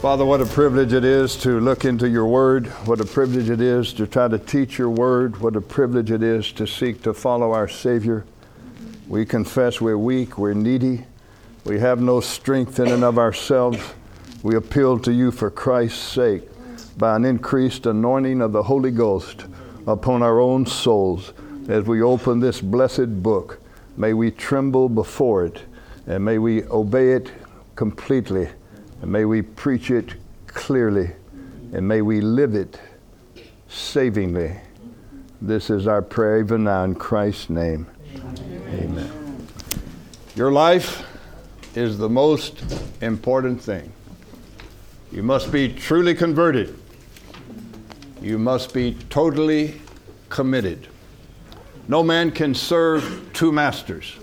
Father, what a privilege it is to look into your word. What a privilege it is to try to teach your word. What a privilege it is to seek to follow our Savior. We confess we're weak, we're needy, we have no strength in and of ourselves. We appeal to you for Christ's sake by an increased anointing of the Holy Ghost upon our own souls as we open this blessed book. May we tremble before it and may we obey it completely and may we preach it clearly and may we live it savingly. This is our prayer even now in Christ's name. Amen. Amen. Your life is the most important thing. You must be truly converted. You must be totally committed. No man can serve two masters.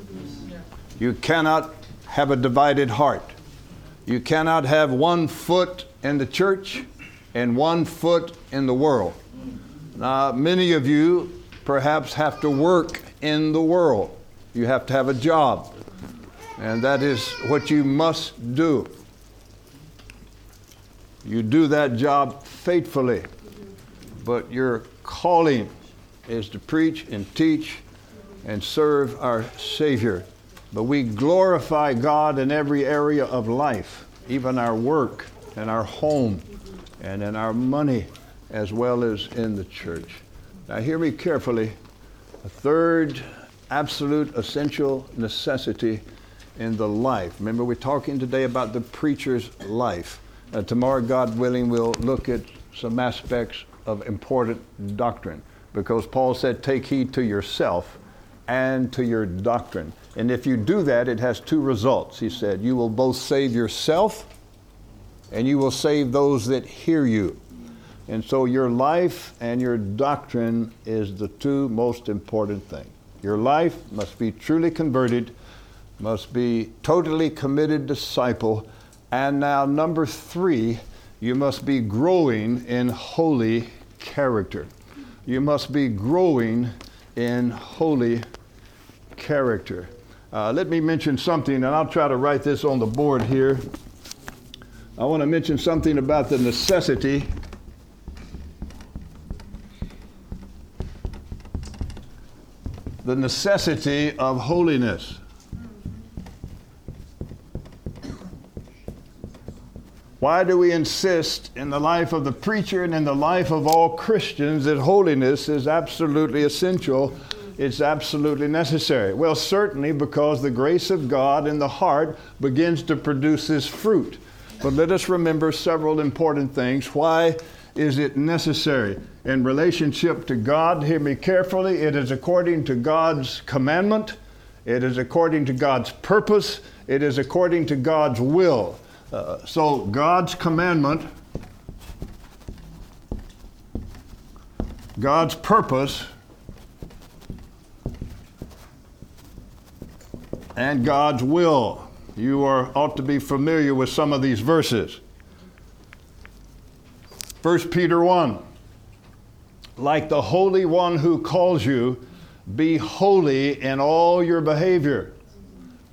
You cannot have a divided heart. You cannot have one foot in the church and one foot in the world. Now, many of you perhaps have to work in the world. You have to have a job, and that is what you must do. You do that job faithfully, but your calling is to preach and teach and serve our Savior. But we glorify God in every area of life, even our work and our home and in our money, as well as in the church. Now, hear me carefully. A third absolute essential necessity in the life. Remember, we're talking today about the preacher's life. Uh, tomorrow, God willing, we'll look at some aspects of important doctrine because Paul said, Take heed to yourself and to your doctrine. And if you do that, it has two results. He said, You will both save yourself and you will save those that hear you. And so your life and your doctrine is the two most important things. Your life must be truly converted, must be totally committed disciple. And now, number three, you must be growing in holy character. You must be growing in holy character. Uh, let me mention something, and I'll try to write this on the board here. I want to mention something about the necessity the necessity of holiness. Why do we insist in the life of the preacher and in the life of all Christians that holiness is absolutely essential? It's absolutely necessary. Well, certainly because the grace of God in the heart begins to produce this fruit. But let us remember several important things. Why is it necessary? In relationship to God, hear me carefully, it is according to God's commandment, it is according to God's purpose, it is according to God's will. Uh, so, God's commandment, God's purpose, and God's will. You are, ought to be familiar with some of these verses. 1 Peter 1 Like the Holy One who calls you, be holy in all your behavior.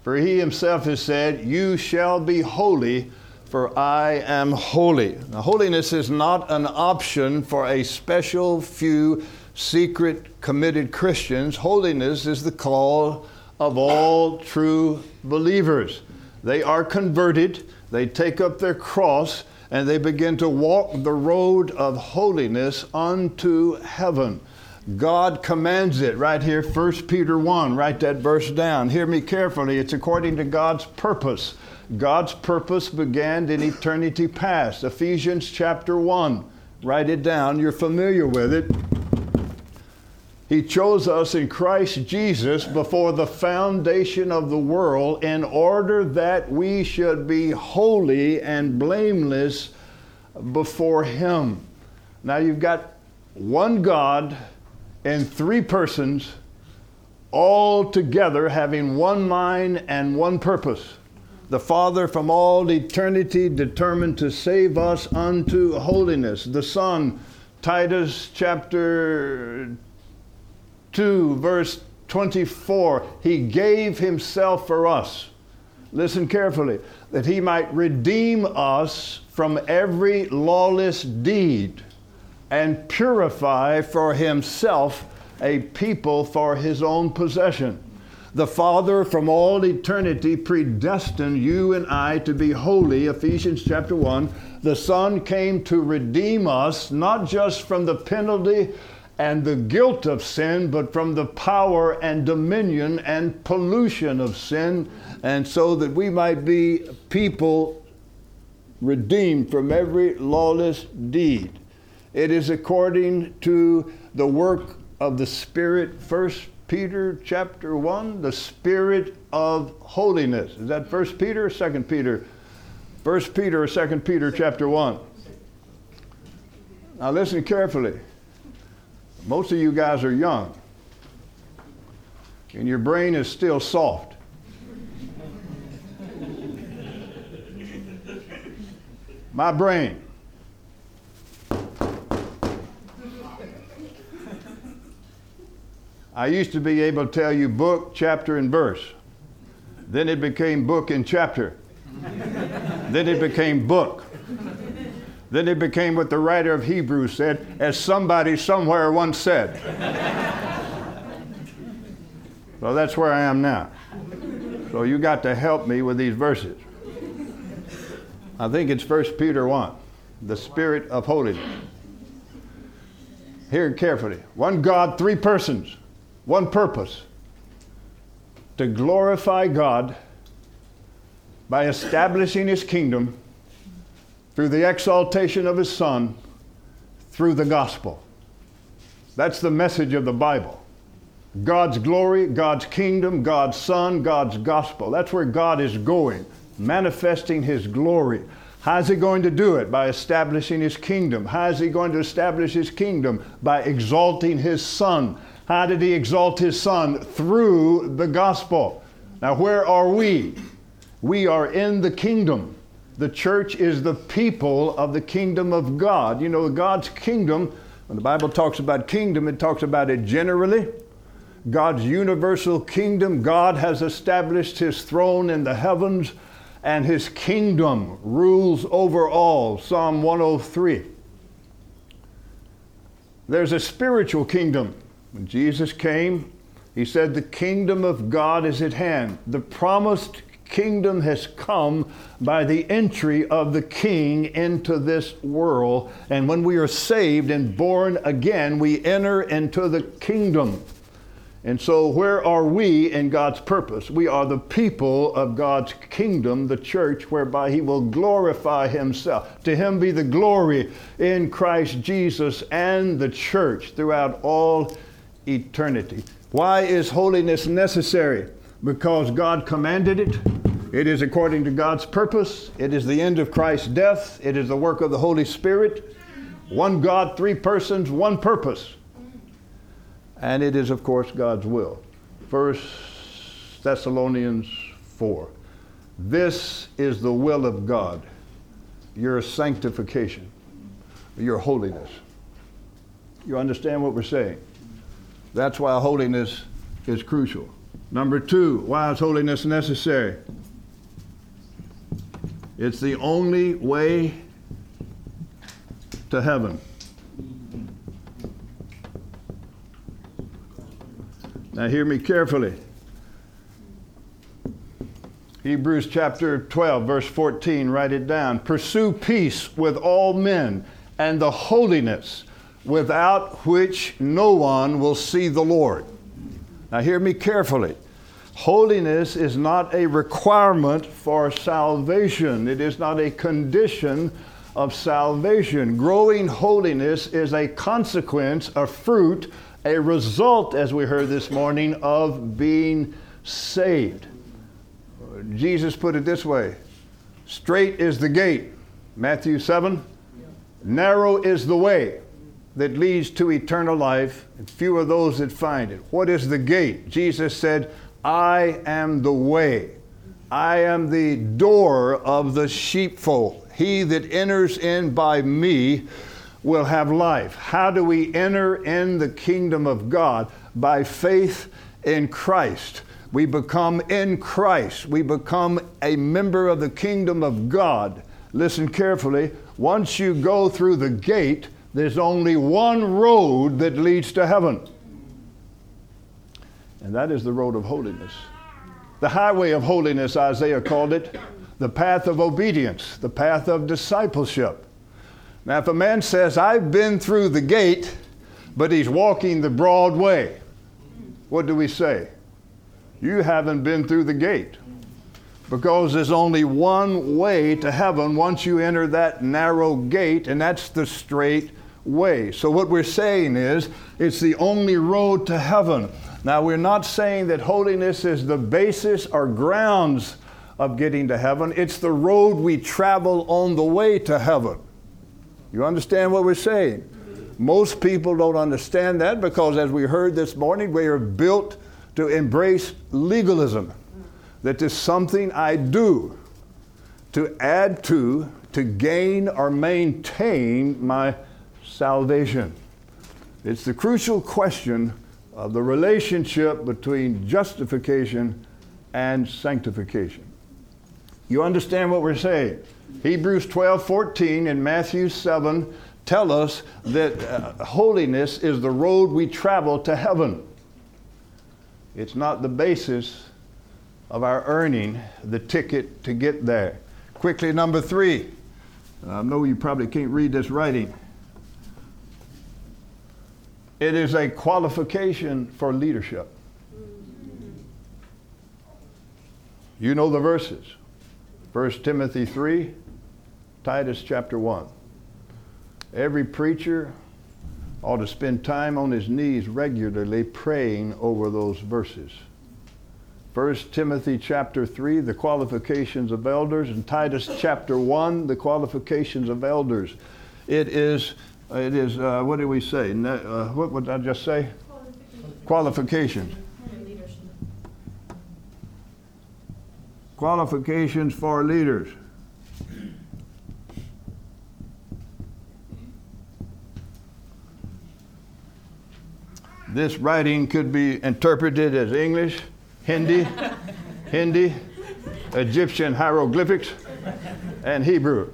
For he himself has said, You shall be holy, for I am holy. Now, holiness is not an option for a special few secret committed Christians. Holiness is the call of all true believers. They are converted, they take up their cross, and they begin to walk the road of holiness unto heaven. God commands it right here, 1 Peter 1. Write that verse down. Hear me carefully. It's according to God's purpose. God's purpose began in eternity past. Ephesians chapter 1. Write it down. You're familiar with it. He chose us in Christ Jesus before the foundation of the world in order that we should be holy and blameless before Him. Now you've got one God and three persons all together having one mind and one purpose. The Father from all eternity determined to save us unto holiness. The Son, Titus chapter 2, verse 24, he gave himself for us. Listen carefully, that he might redeem us from every lawless deed and purify for himself a people for his own possession. The Father from all eternity predestined you and I to be holy, Ephesians chapter 1. The Son came to redeem us, not just from the penalty and the guilt of sin, but from the power and dominion and pollution of sin, and so that we might be people redeemed from every lawless deed. It is according to the work of the Spirit, First Peter chapter 1, the Spirit of holiness. Is that First Peter or Second Peter? First Peter or Second Peter chapter 1. Now listen carefully. Most of you guys are young, and your brain is still soft. My brain. I used to be able to tell you book, chapter, and verse. Then it became book and chapter. then it became book. Then it became what the writer of Hebrews said, as somebody somewhere once said. so that's where I am now. So you got to help me with these verses. I think it's 1 Peter 1, the Spirit of holiness. Hear carefully. One God, three persons, one purpose to glorify God by establishing His kingdom through the exaltation of his Son through the gospel. That's the message of the Bible. God's glory, God's kingdom, God's Son, God's gospel. That's where God is going, manifesting his glory. How is he going to do it? By establishing his kingdom. How is he going to establish his kingdom? By exalting his Son. How did he exalt his Son? Through the gospel. Now, where are we? We are in the kingdom. The church is the people of the kingdom of God. You know, God's kingdom, when the Bible talks about kingdom, it talks about it generally. God's universal kingdom, God has established his throne in the heavens, and his kingdom rules over all. Psalm 103. There's a spiritual kingdom. When Jesus came, he said, The kingdom of God is at hand. The promised kingdom has come by the entry of the king into this world. And when we are saved and born again, we enter into the kingdom. And so, where are we in God's purpose? We are the people of God's kingdom, the church, whereby He will glorify Himself. To Him be the glory in Christ Jesus and the church throughout all eternity. Why is holiness necessary? Because God commanded it, it is according to God's purpose. It is the end of Christ's death. It is the work of the Holy Spirit. One God, three persons, one purpose. And it is, of course, God's will. First Thessalonians 4. This is the will of God, your sanctification, your holiness. You understand what we're saying? That's why holiness is crucial. Number two, why is holiness necessary? It's the only way to heaven. Now, hear me carefully. Hebrews chapter 12, verse 14, write it down. Pursue peace with all men and the holiness without which no one will see the Lord. Now, hear me carefully. Holiness is not a requirement for salvation, it is not a condition of salvation. Growing holiness is a consequence, a fruit, a result, as we heard this morning, of being saved. Jesus put it this way Straight is the gate, Matthew 7. Narrow is the way that leads to eternal life, and few are those that find it. What is the gate? Jesus said, I am the way. I am the door of the sheepfold. He that enters in by me will have life. How do we enter in the kingdom of God? By faith in Christ. We become in Christ. We become a member of the kingdom of God. listen carefully, once you go through the gate, there's only one road that leads to heaven. And that is the road of holiness. The highway of holiness, Isaiah called it, the path of obedience, the path of discipleship. Now, if a man says, I've been through the gate, but he's walking the broad way, what do we say? You haven't been through the gate. Because there's only one way to heaven once you enter that narrow gate, and that's the straight way. So, what we're saying is, it's the only road to heaven. Now, we're not saying that holiness is the basis or grounds of getting to heaven, it's the road we travel on the way to heaven. You understand what we're saying? Most people don't understand that because, as we heard this morning, we are built to embrace legalism. That is something I do to add to, to gain or maintain my salvation. It's the crucial question of the relationship between justification and sanctification. You understand what we're saying? Hebrews 12 14 and Matthew 7 tell us that uh, holiness is the road we travel to heaven. It's not the basis of our earning the ticket to get there. Quickly, number three. I know you probably can't read this writing. It is a qualification for leadership. You know the verses 1 Timothy 3, Titus chapter 1. Every preacher ought to spend time on his knees regularly praying over those verses. 1 Timothy chapter 3, the qualifications of elders, and Titus chapter 1, the qualifications of elders. It is it is, uh, what did we say? Uh, what would I just say? Qualifications. Qualifications for leaders. This writing could be interpreted as English, Hindi, Hindi, Egyptian hieroglyphics, and Hebrew.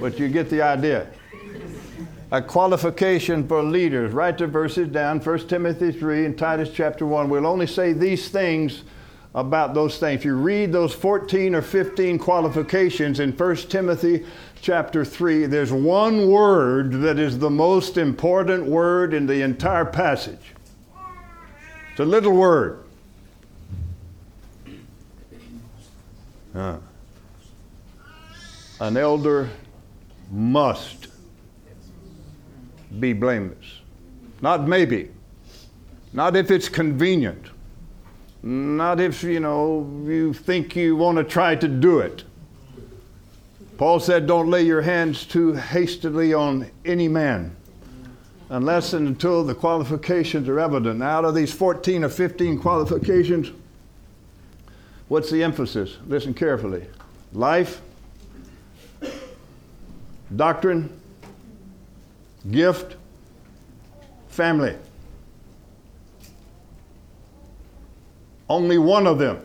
But you get the idea a qualification for leaders. Write the verses down 1 Timothy 3 and Titus chapter 1. We'll only say these things about those things. If you read those 14 or 15 qualifications in 1 Timothy chapter 3, there's one word that is the most important word in the entire passage. It's a little word. Uh, an elder must be blameless. Not maybe. Not if it's convenient. Not if, you know, you think you want to try to do it. Paul said, Don't lay your hands too hastily on any man unless and until the qualifications are evident. Now, Out of these 14 or 15 qualifications, what's the emphasis? Listen carefully life, doctrine, gift, family. Only one of them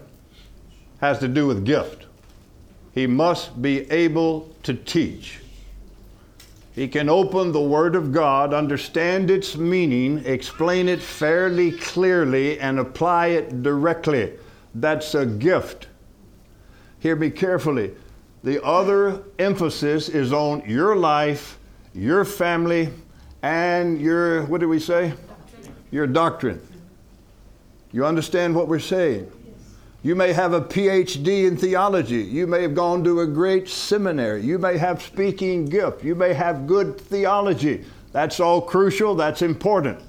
has to do with gift. He must be able to teach. He can open the Word of God, understand its meaning, explain it fairly clearly, and apply it directly. That's a gift. Hear me carefully. The other emphasis is on your life your family and your, what do we say? Doctrine. Your doctrine. You understand what we're saying? You may have a PhD in theology. You may have gone to a great seminary. You may have speaking gift. You may have good theology. That's all crucial. That's important.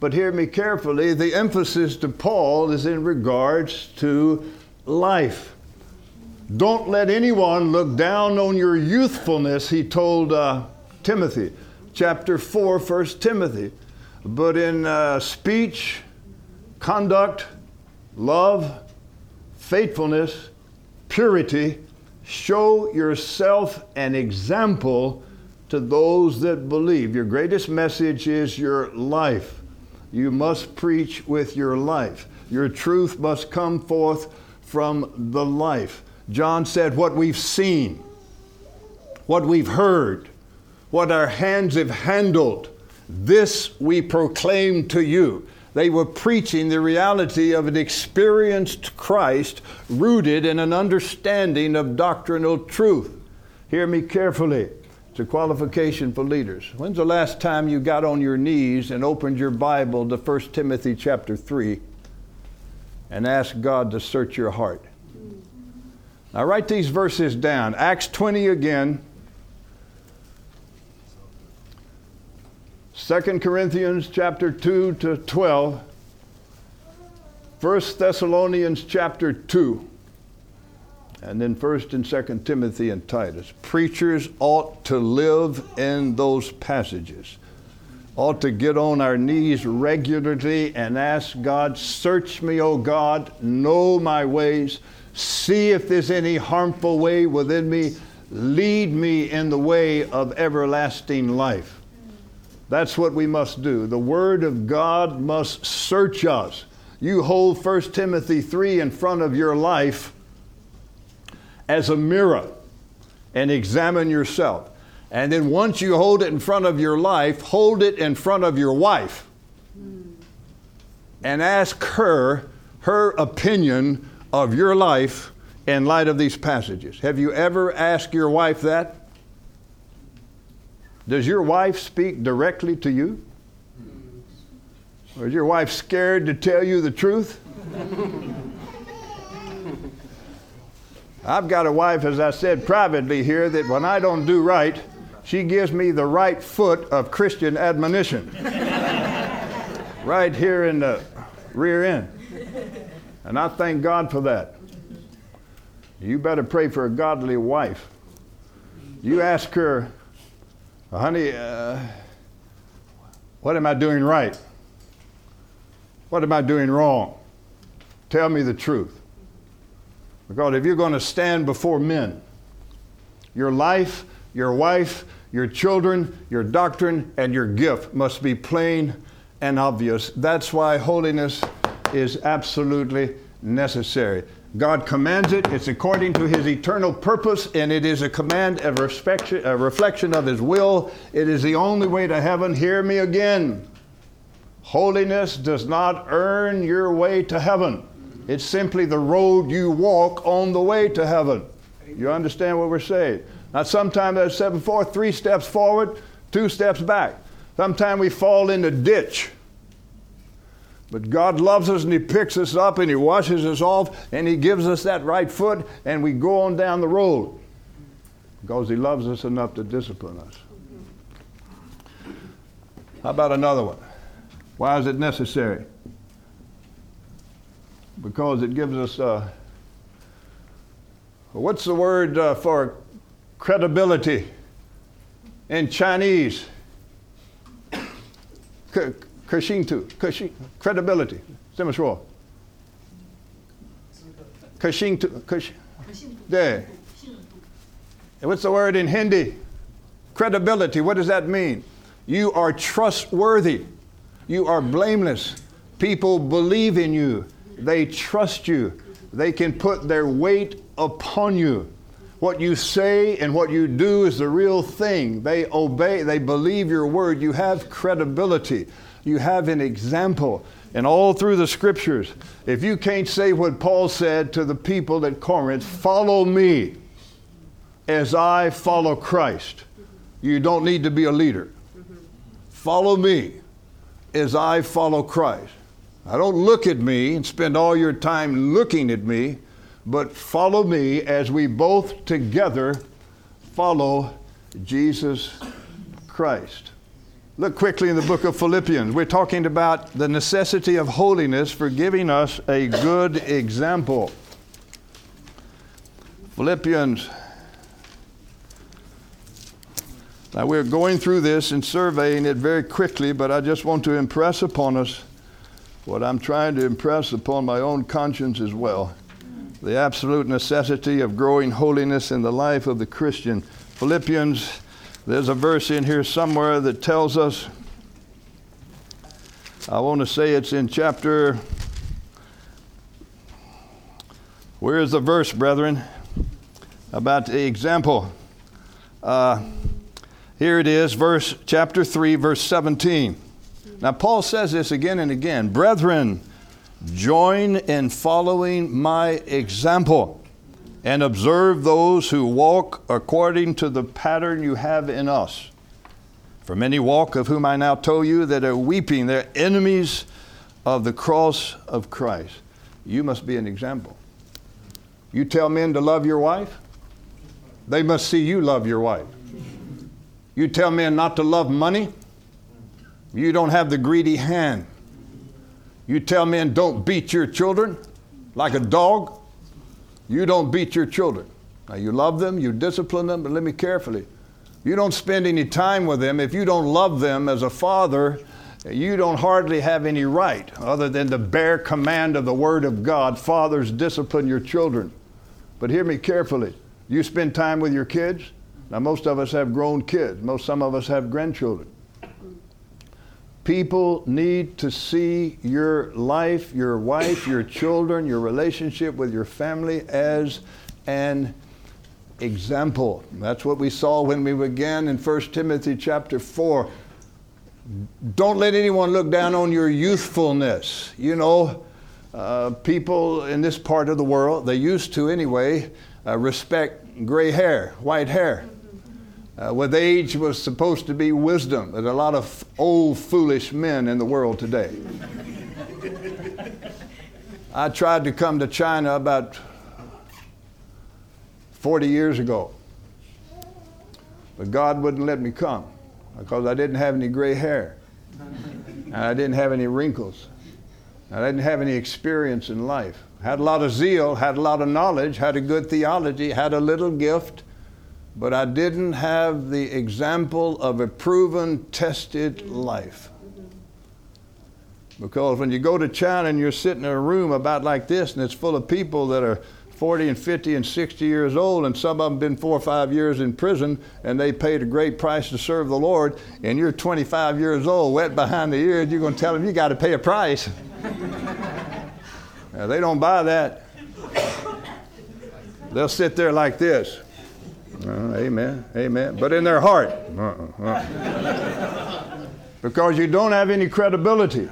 But hear me carefully. The emphasis to Paul is in regards to life. Don't let anyone look down on your youthfulness, he told uh, Timothy, chapter 4, 1 Timothy. But in uh, speech, conduct, love, faithfulness, purity, show yourself an example to those that believe. Your greatest message is your life. You must preach with your life. Your truth must come forth from the life. John said, What we've seen what we've heard, what our hands have handled, this we proclaim to you. They were preaching the reality of an experienced Christ rooted in an understanding of doctrinal truth. Hear me carefully. It's a qualification for leaders. When's the last time you got on your knees and opened your Bible to 1 Timothy chapter 3 and asked God to search your heart? Now write these verses down. Acts 20 again. 2 Corinthians chapter 2 to 12. 1 Thessalonians chapter 2 and then first and second timothy and titus. Preachers ought to live in those passages. Ought to get on our knees regularly and ask god search me o god know my ways. See if there's any harmful way within me. Lead me in the way of everlasting life that's what we must do the word of god must search us you hold 1 timothy 3 in front of your life as a mirror and examine yourself. And then once you hold it in front of your life, hold it in front of your wife and ask her her opinion of your life in light of these passages. Have you ever asked your wife that? Does your wife speak directly to you? Or is your wife scared to tell you the truth? I've got a wife, as I said privately here, that when I don't do right, she gives me the right foot of Christian admonition. right here in the rear end. And I thank God for that. You better pray for a godly wife. You ask her, honey, uh, what am I doing right? What am I doing wrong? Tell me the truth. Because if you're going to stand before men, your life, your wife, your children, your doctrine, and your gift must be plain and obvious. That's why holiness is absolutely necessary. God commands it, it's according to His eternal purpose, and it is a command, a, a reflection of His will. It is the only way to heaven. Hear me again. Holiness does not earn your way to heaven. It's simply the road you walk on the way to heaven. You understand what we're saying? Now, sometimes, I said before, three steps forward, two steps back. Sometimes we fall in the ditch. But God loves us and He picks us up and He washes us off and He gives us that right foot and we go on down the road because He loves us enough to discipline us. How about another one? Why is it necessary? because it gives us uh, what's the word uh, for credibility in Chinese? Kashintu, credibility. 这么说。Kashintu, kash, there. What's the word in Hindi? Credibility. What does that mean? You are trustworthy. You are blameless. People believe in you. They trust you. They can put their weight upon you. What you say and what you do is the real thing. They obey, they believe your word. You have credibility. You have an example. And all through the scriptures, if you can't say what Paul said to the people at Corinth, follow me as I follow Christ, you don't need to be a leader. Follow me as I follow Christ. Now, don't look at me and spend all your time looking at me, but follow me as we both together follow Jesus Christ. Look quickly in the book of Philippians. We're talking about the necessity of holiness for giving us a good example. Philippians. Now, we're going through this and surveying it very quickly, but I just want to impress upon us what I'm trying to impress upon my own conscience as well the absolute necessity of growing holiness in the life of the Christian. Philippians, there's a verse in here somewhere that tells us, I want to say it's in chapter, where is the verse, brethren, about the example? Uh, here it is, verse chapter 3, verse 17. Now, Paul says this again and again Brethren, join in following my example and observe those who walk according to the pattern you have in us. For many walk, of whom I now tell you, that are weeping, they're enemies of the cross of Christ. You must be an example. You tell men to love your wife, they must see you love your wife. You tell men not to love money, you don't have the greedy hand. You tell men don't beat your children like a dog, you don't beat your children. Now, you love them, you discipline them, but let me carefully. You don't spend any time with them. If you don't love them as a father, you don't hardly have any right other than the bare command of the Word of God. Fathers, discipline your children. But hear me carefully. You spend time with your kids. Now, most of us have grown kids, most some of us have grandchildren. People need to see your life, your wife, your children, your relationship with your family as an example. That's what we saw when we began in 1 Timothy chapter 4. Don't let anyone look down on your youthfulness. You know, uh, people in this part of the world, they used to anyway, uh, respect gray hair, white hair. Uh, with age was supposed to be wisdom. There's a lot of old, foolish men in the world today. I tried to come to China about 40 years ago, but God wouldn't let me come because I didn't have any gray hair, and I didn't have any wrinkles, I didn't have any experience in life. Had a lot of zeal, had a lot of knowledge, had a good theology, had a little gift but I didn't have the example of a proven, tested life. Because when you go to China and you're sitting in a room about like this and it's full of people that are 40 and 50 and 60 years old, and some of them been four or five years in prison, and they paid a great price to serve the Lord, and you're 25 years old, wet behind the ears, you're going to tell them you got to pay a price. now, they don't buy that. They'll sit there like this. Uh, amen. Amen. But in their heart. Uh-uh, uh. because you don't have any credibility.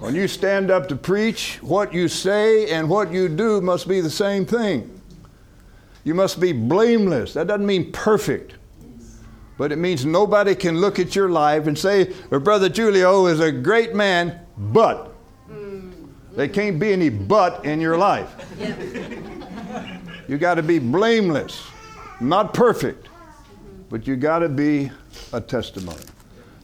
When you stand up to preach, what you say and what you do must be the same thing. You must be blameless. That doesn't mean perfect, but it means nobody can look at your life and say, well, Brother Julio is a great man, but. There can't be any but in your life. You got to be blameless. Not perfect, but you got to be a testimony.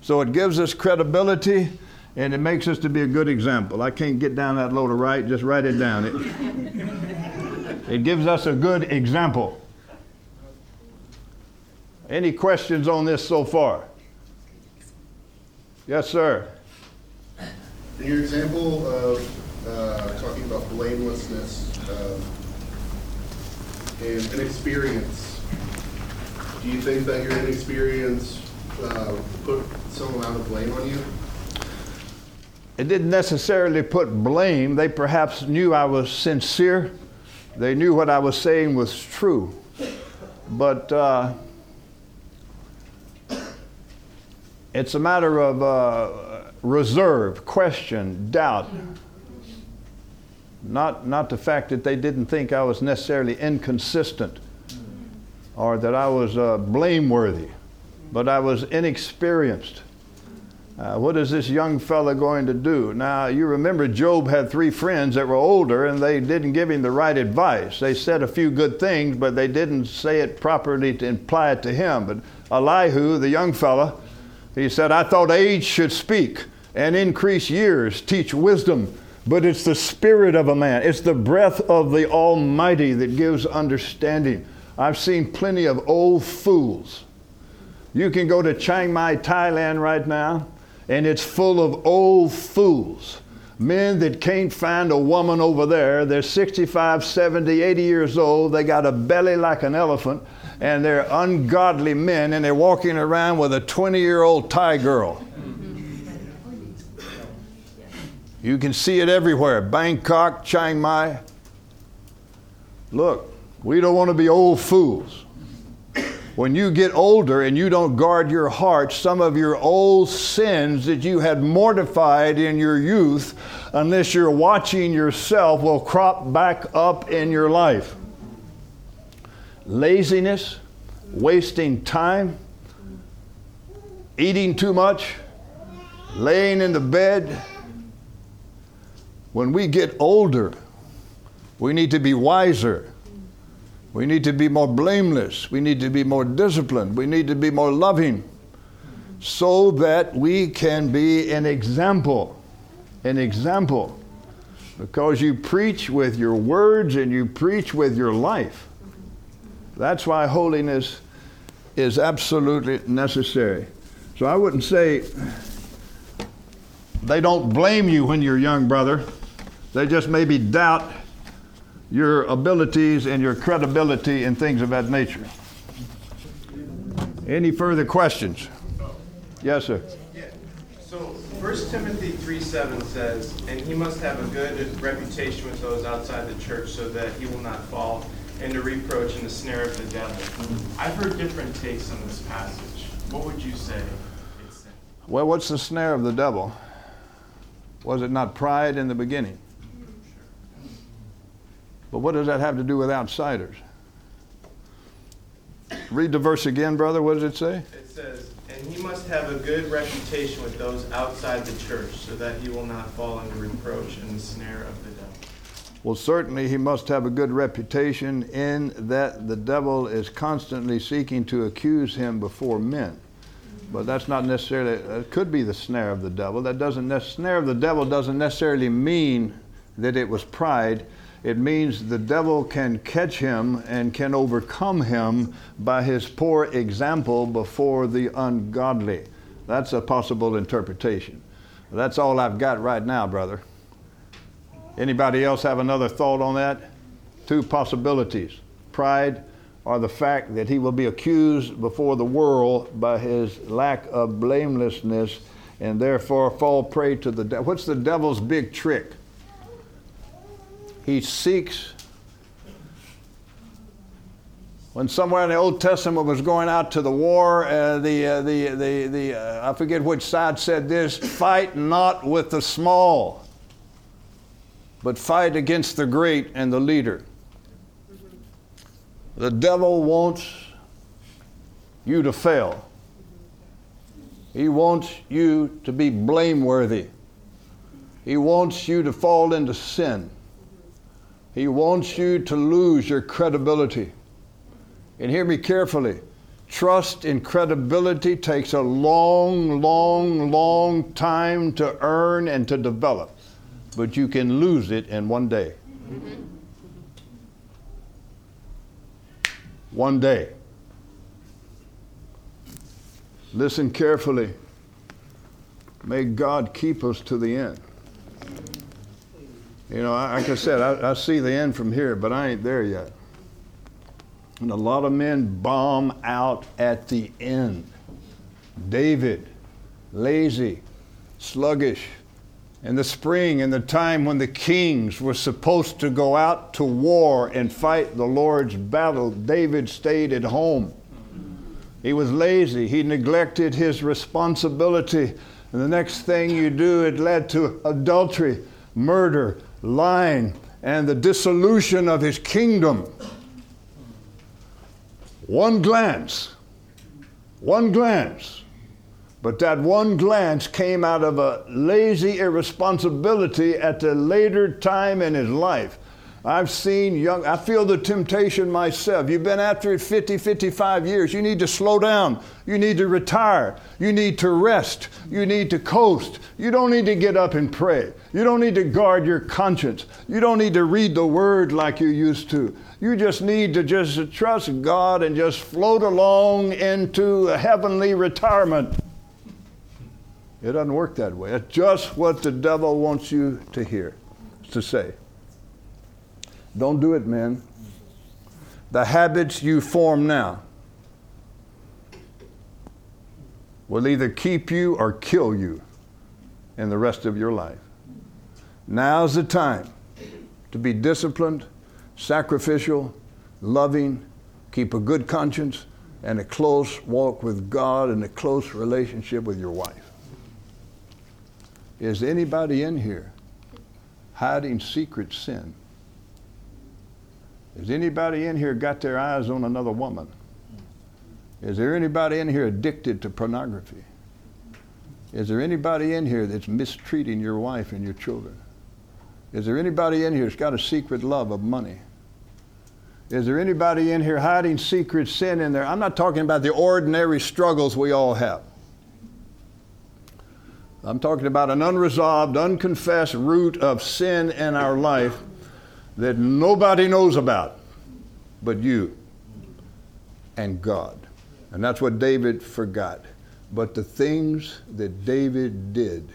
So it gives us credibility and it makes us to be a good example. I can't get down that low to write, just write it down. It, it gives us a good example. Any questions on this so far? Yes, sir. In your example of uh, talking about blamelessness uh, and an experience, do you think that your inexperience uh, put some amount of blame on you? It didn't necessarily put blame. They perhaps knew I was sincere. They knew what I was saying was true. But uh, it's a matter of uh, reserve, question, doubt. Not, not the fact that they didn't think I was necessarily inconsistent or that I was uh, blameworthy, but I was inexperienced. Uh, what is this young fellow going to do? Now, you remember Job had three friends that were older and they didn't give him the right advice. They said a few good things, but they didn't say it properly to imply it to him. But Elihu, the young fellow, he said, I thought age should speak and increase years, teach wisdom. But it's the spirit of a man, it's the breath of the Almighty that gives understanding. I've seen plenty of old fools. You can go to Chiang Mai, Thailand right now, and it's full of old fools. Men that can't find a woman over there. They're 65, 70, 80 years old. They got a belly like an elephant, and they're ungodly men, and they're walking around with a 20 year old Thai girl. You can see it everywhere Bangkok, Chiang Mai. Look, we don't want to be old fools. when you get older and you don't guard your heart, some of your old sins that you had mortified in your youth, unless you're watching yourself, will crop back up in your life. Laziness, wasting time, eating too much, laying in the bed. When we get older, we need to be wiser. We need to be more blameless. We need to be more disciplined. We need to be more loving so that we can be an example. An example. Because you preach with your words and you preach with your life. That's why holiness is absolutely necessary. So I wouldn't say they don't blame you when you're young, brother. They just maybe doubt your abilities and your credibility and things of that nature. Any further questions? Yes, sir. Yeah. So 1 Timothy 3 7 says, And he must have a good reputation with those outside the church so that he will not fall into reproach and the snare of the devil. I've heard different takes on this passage. What would you say? Well, what's the snare of the devil? Was it not pride in the beginning? But what does that have to do with outsiders? Read the verse again, brother. What does it say? It says, And he must have a good reputation with those outside the church, so that he will not fall into reproach and the snare of the devil. Well, certainly he must have a good reputation in that the devil is constantly seeking to accuse him before men. But that's not necessarily, it could be the snare of the devil. That doesn't, the snare of the devil doesn't necessarily mean that it was pride it means the devil can catch him and can overcome him by his poor example before the ungodly. That's a possible interpretation. That's all I've got right now, brother. Anybody else have another thought on that? Two possibilities pride or the fact that he will be accused before the world by his lack of blamelessness and therefore fall prey to the devil. What's the devil's big trick? He seeks. When somewhere in the Old Testament was going out to the war, uh, the, uh, the, the, the uh, I forget which side said this fight not with the small, but fight against the great and the leader. The devil wants you to fail. He wants you to be blameworthy. He wants you to fall into sin. He wants you to lose your credibility. And hear me carefully. Trust and credibility takes a long, long, long time to earn and to develop, but you can lose it in one day. One day. Listen carefully. May God keep us to the end. You know, like I said, I, I see the end from here, but I ain't there yet. And a lot of men bomb out at the end. David, lazy, sluggish. In the spring, in the time when the kings were supposed to go out to war and fight the Lord's battle, David stayed at home. He was lazy. He neglected his responsibility. And the next thing you do, it led to adultery, murder, lying, and the dissolution of his kingdom. One glance, one glance. But that one glance came out of a lazy irresponsibility at the later time in his life. I've seen young, I feel the temptation myself. You've been after it 50, 55 years. You need to slow down. You need to retire. You need to rest. You need to coast. You don't need to get up and pray. You don't need to guard your conscience. You don't need to read the word like you used to. You just need to just trust God and just float along into a heavenly retirement. It doesn't work that way. It's just what the devil wants you to hear, to say. Don't do it, men. The habits you form now will either keep you or kill you in the rest of your life. Now's the time to be disciplined, sacrificial, loving, keep a good conscience, and a close walk with God and a close relationship with your wife. Is anybody in here hiding secret sin? Is anybody in here got their eyes on another woman? Is there anybody in here addicted to pornography? Is there anybody in here that's mistreating your wife and your children? Is there anybody in here that's got a secret love of money? Is there anybody in here hiding secret sin in there? I'm not talking about the ordinary struggles we all have. I'm talking about an unresolved, unconfessed root of sin in our life that nobody knows about but you and God. And that's what David forgot. But the things that David did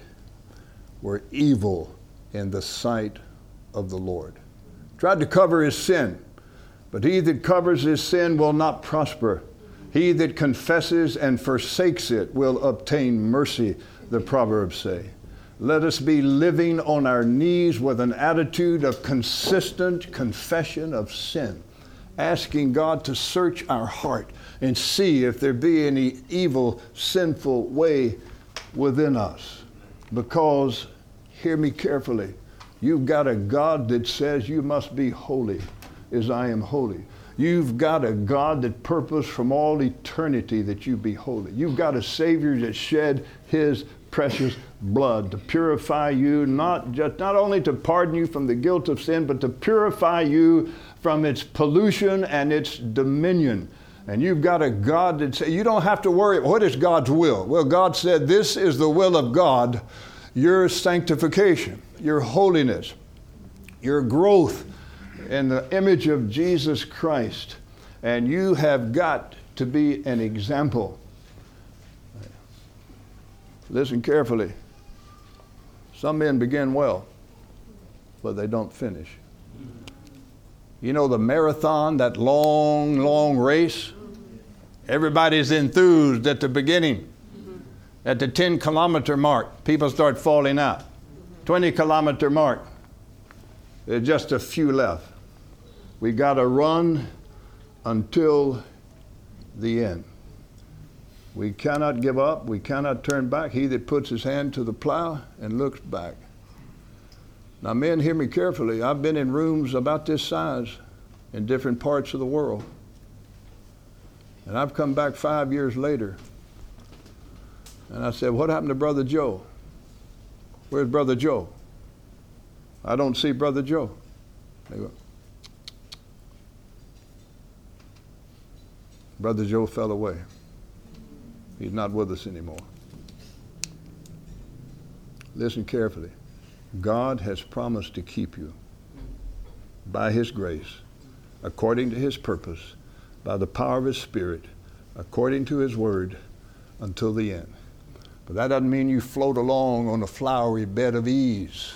were evil in the sight of the Lord. Tried to cover his sin, but he that covers his sin will not prosper. He that confesses and forsakes it will obtain mercy, the Proverbs say. Let us be living on our knees with an attitude of consistent confession of sin, asking God to search our heart and see if there be any evil, sinful way within us. Because, hear me carefully, you've got a God that says you must be holy as I am holy. You've got a God that purposed from all eternity that you be holy. You've got a Savior that shed his precious blood to purify you, not just not only to pardon you from the guilt of sin, but to purify you from its pollution and its dominion. And you've got a God that say you don't have to worry. What is God's will? Well, God said this is the will of God: your sanctification, your holiness, your growth in the image of Jesus Christ, and you have got to be an example Listen carefully. Some men begin well, but they don't finish. You know the marathon, that long, long race? Everybody's enthused at the beginning. At the 10 kilometer mark, people start falling out. 20 kilometer mark, there's just a few left. We got to run until the end. We cannot give up. We cannot turn back. He that puts his hand to the plow and looks back. Now, men, hear me carefully. I've been in rooms about this size in different parts of the world. And I've come back five years later. And I said, What happened to Brother Joe? Where's Brother Joe? I don't see Brother Joe. They go, Brother Joe fell away. He's not with us anymore. Listen carefully. God has promised to keep you by His grace, according to His purpose, by the power of His Spirit, according to His word, until the end. But that doesn't mean you float along on a flowery bed of ease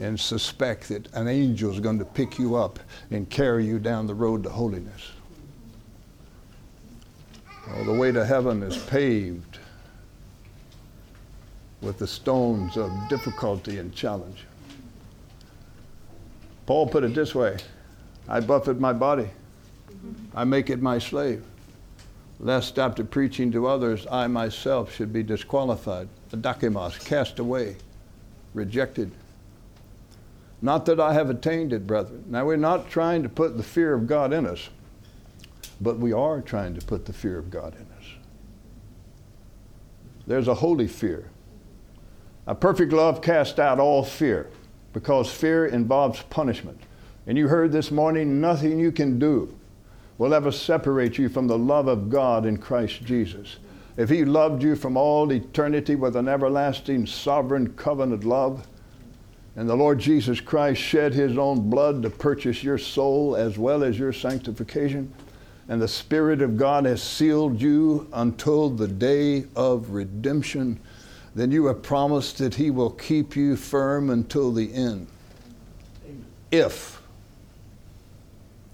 and suspect that an angel is going to pick you up and carry you down the road to holiness. Oh, the way to heaven is paved with the stones of difficulty and challenge. Paul put it this way I buffet my body, I make it my slave, lest after preaching to others, I myself should be disqualified, adokimos, cast away, rejected. Not that I have attained it, brethren. Now, we're not trying to put the fear of God in us. But we are trying to put the fear of God in us. There's a holy fear. A perfect love casts out all fear because fear involves punishment. And you heard this morning nothing you can do will ever separate you from the love of God in Christ Jesus. If He loved you from all eternity with an everlasting, sovereign covenant love, and the Lord Jesus Christ shed His own blood to purchase your soul as well as your sanctification, and the Spirit of God has sealed you until the day of redemption, then you have promised that He will keep you firm until the end. Amen. If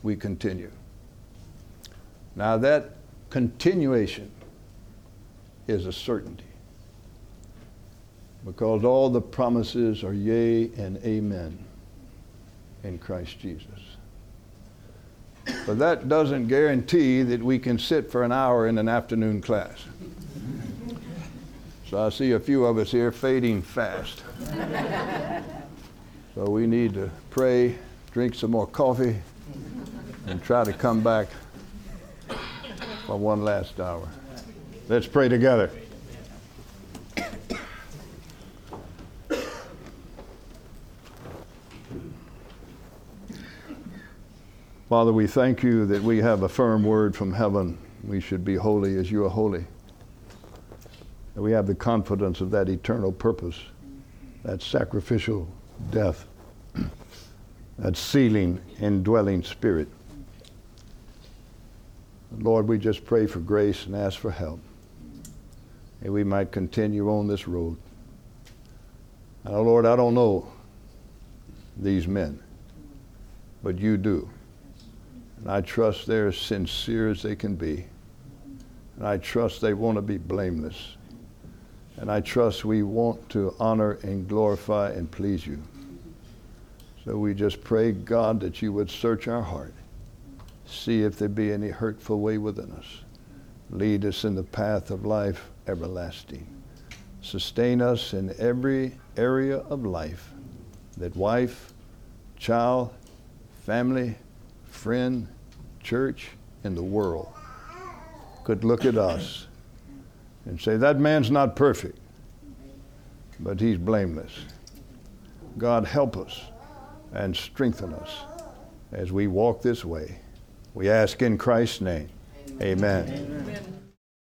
we continue. Now, that continuation is a certainty because all the promises are yea and amen in Christ Jesus. But that doesn't guarantee that we can sit for an hour in an afternoon class. So I see a few of us here fading fast. So we need to pray, drink some more coffee, and try to come back for one last hour. Let's pray together. Father, we thank you that we have a firm word from heaven. We should be holy as you are holy. And we have the confidence of that eternal purpose, that sacrificial death, that sealing, indwelling spirit. Lord, we just pray for grace and ask for help. And we might continue on this road. Oh Lord, I don't know these men, but you do. And I trust they're as sincere as they can be. And I trust they want to be blameless. And I trust we want to honor and glorify and please you. So we just pray, God, that you would search our heart, see if there be any hurtful way within us. Lead us in the path of life everlasting. Sustain us in every area of life that wife, child, family, friend, church, and the world could look at us and say, That man's not perfect, but he's blameless. God, help us and strengthen us as we walk this way. We ask in Christ's name. Amen. Amen.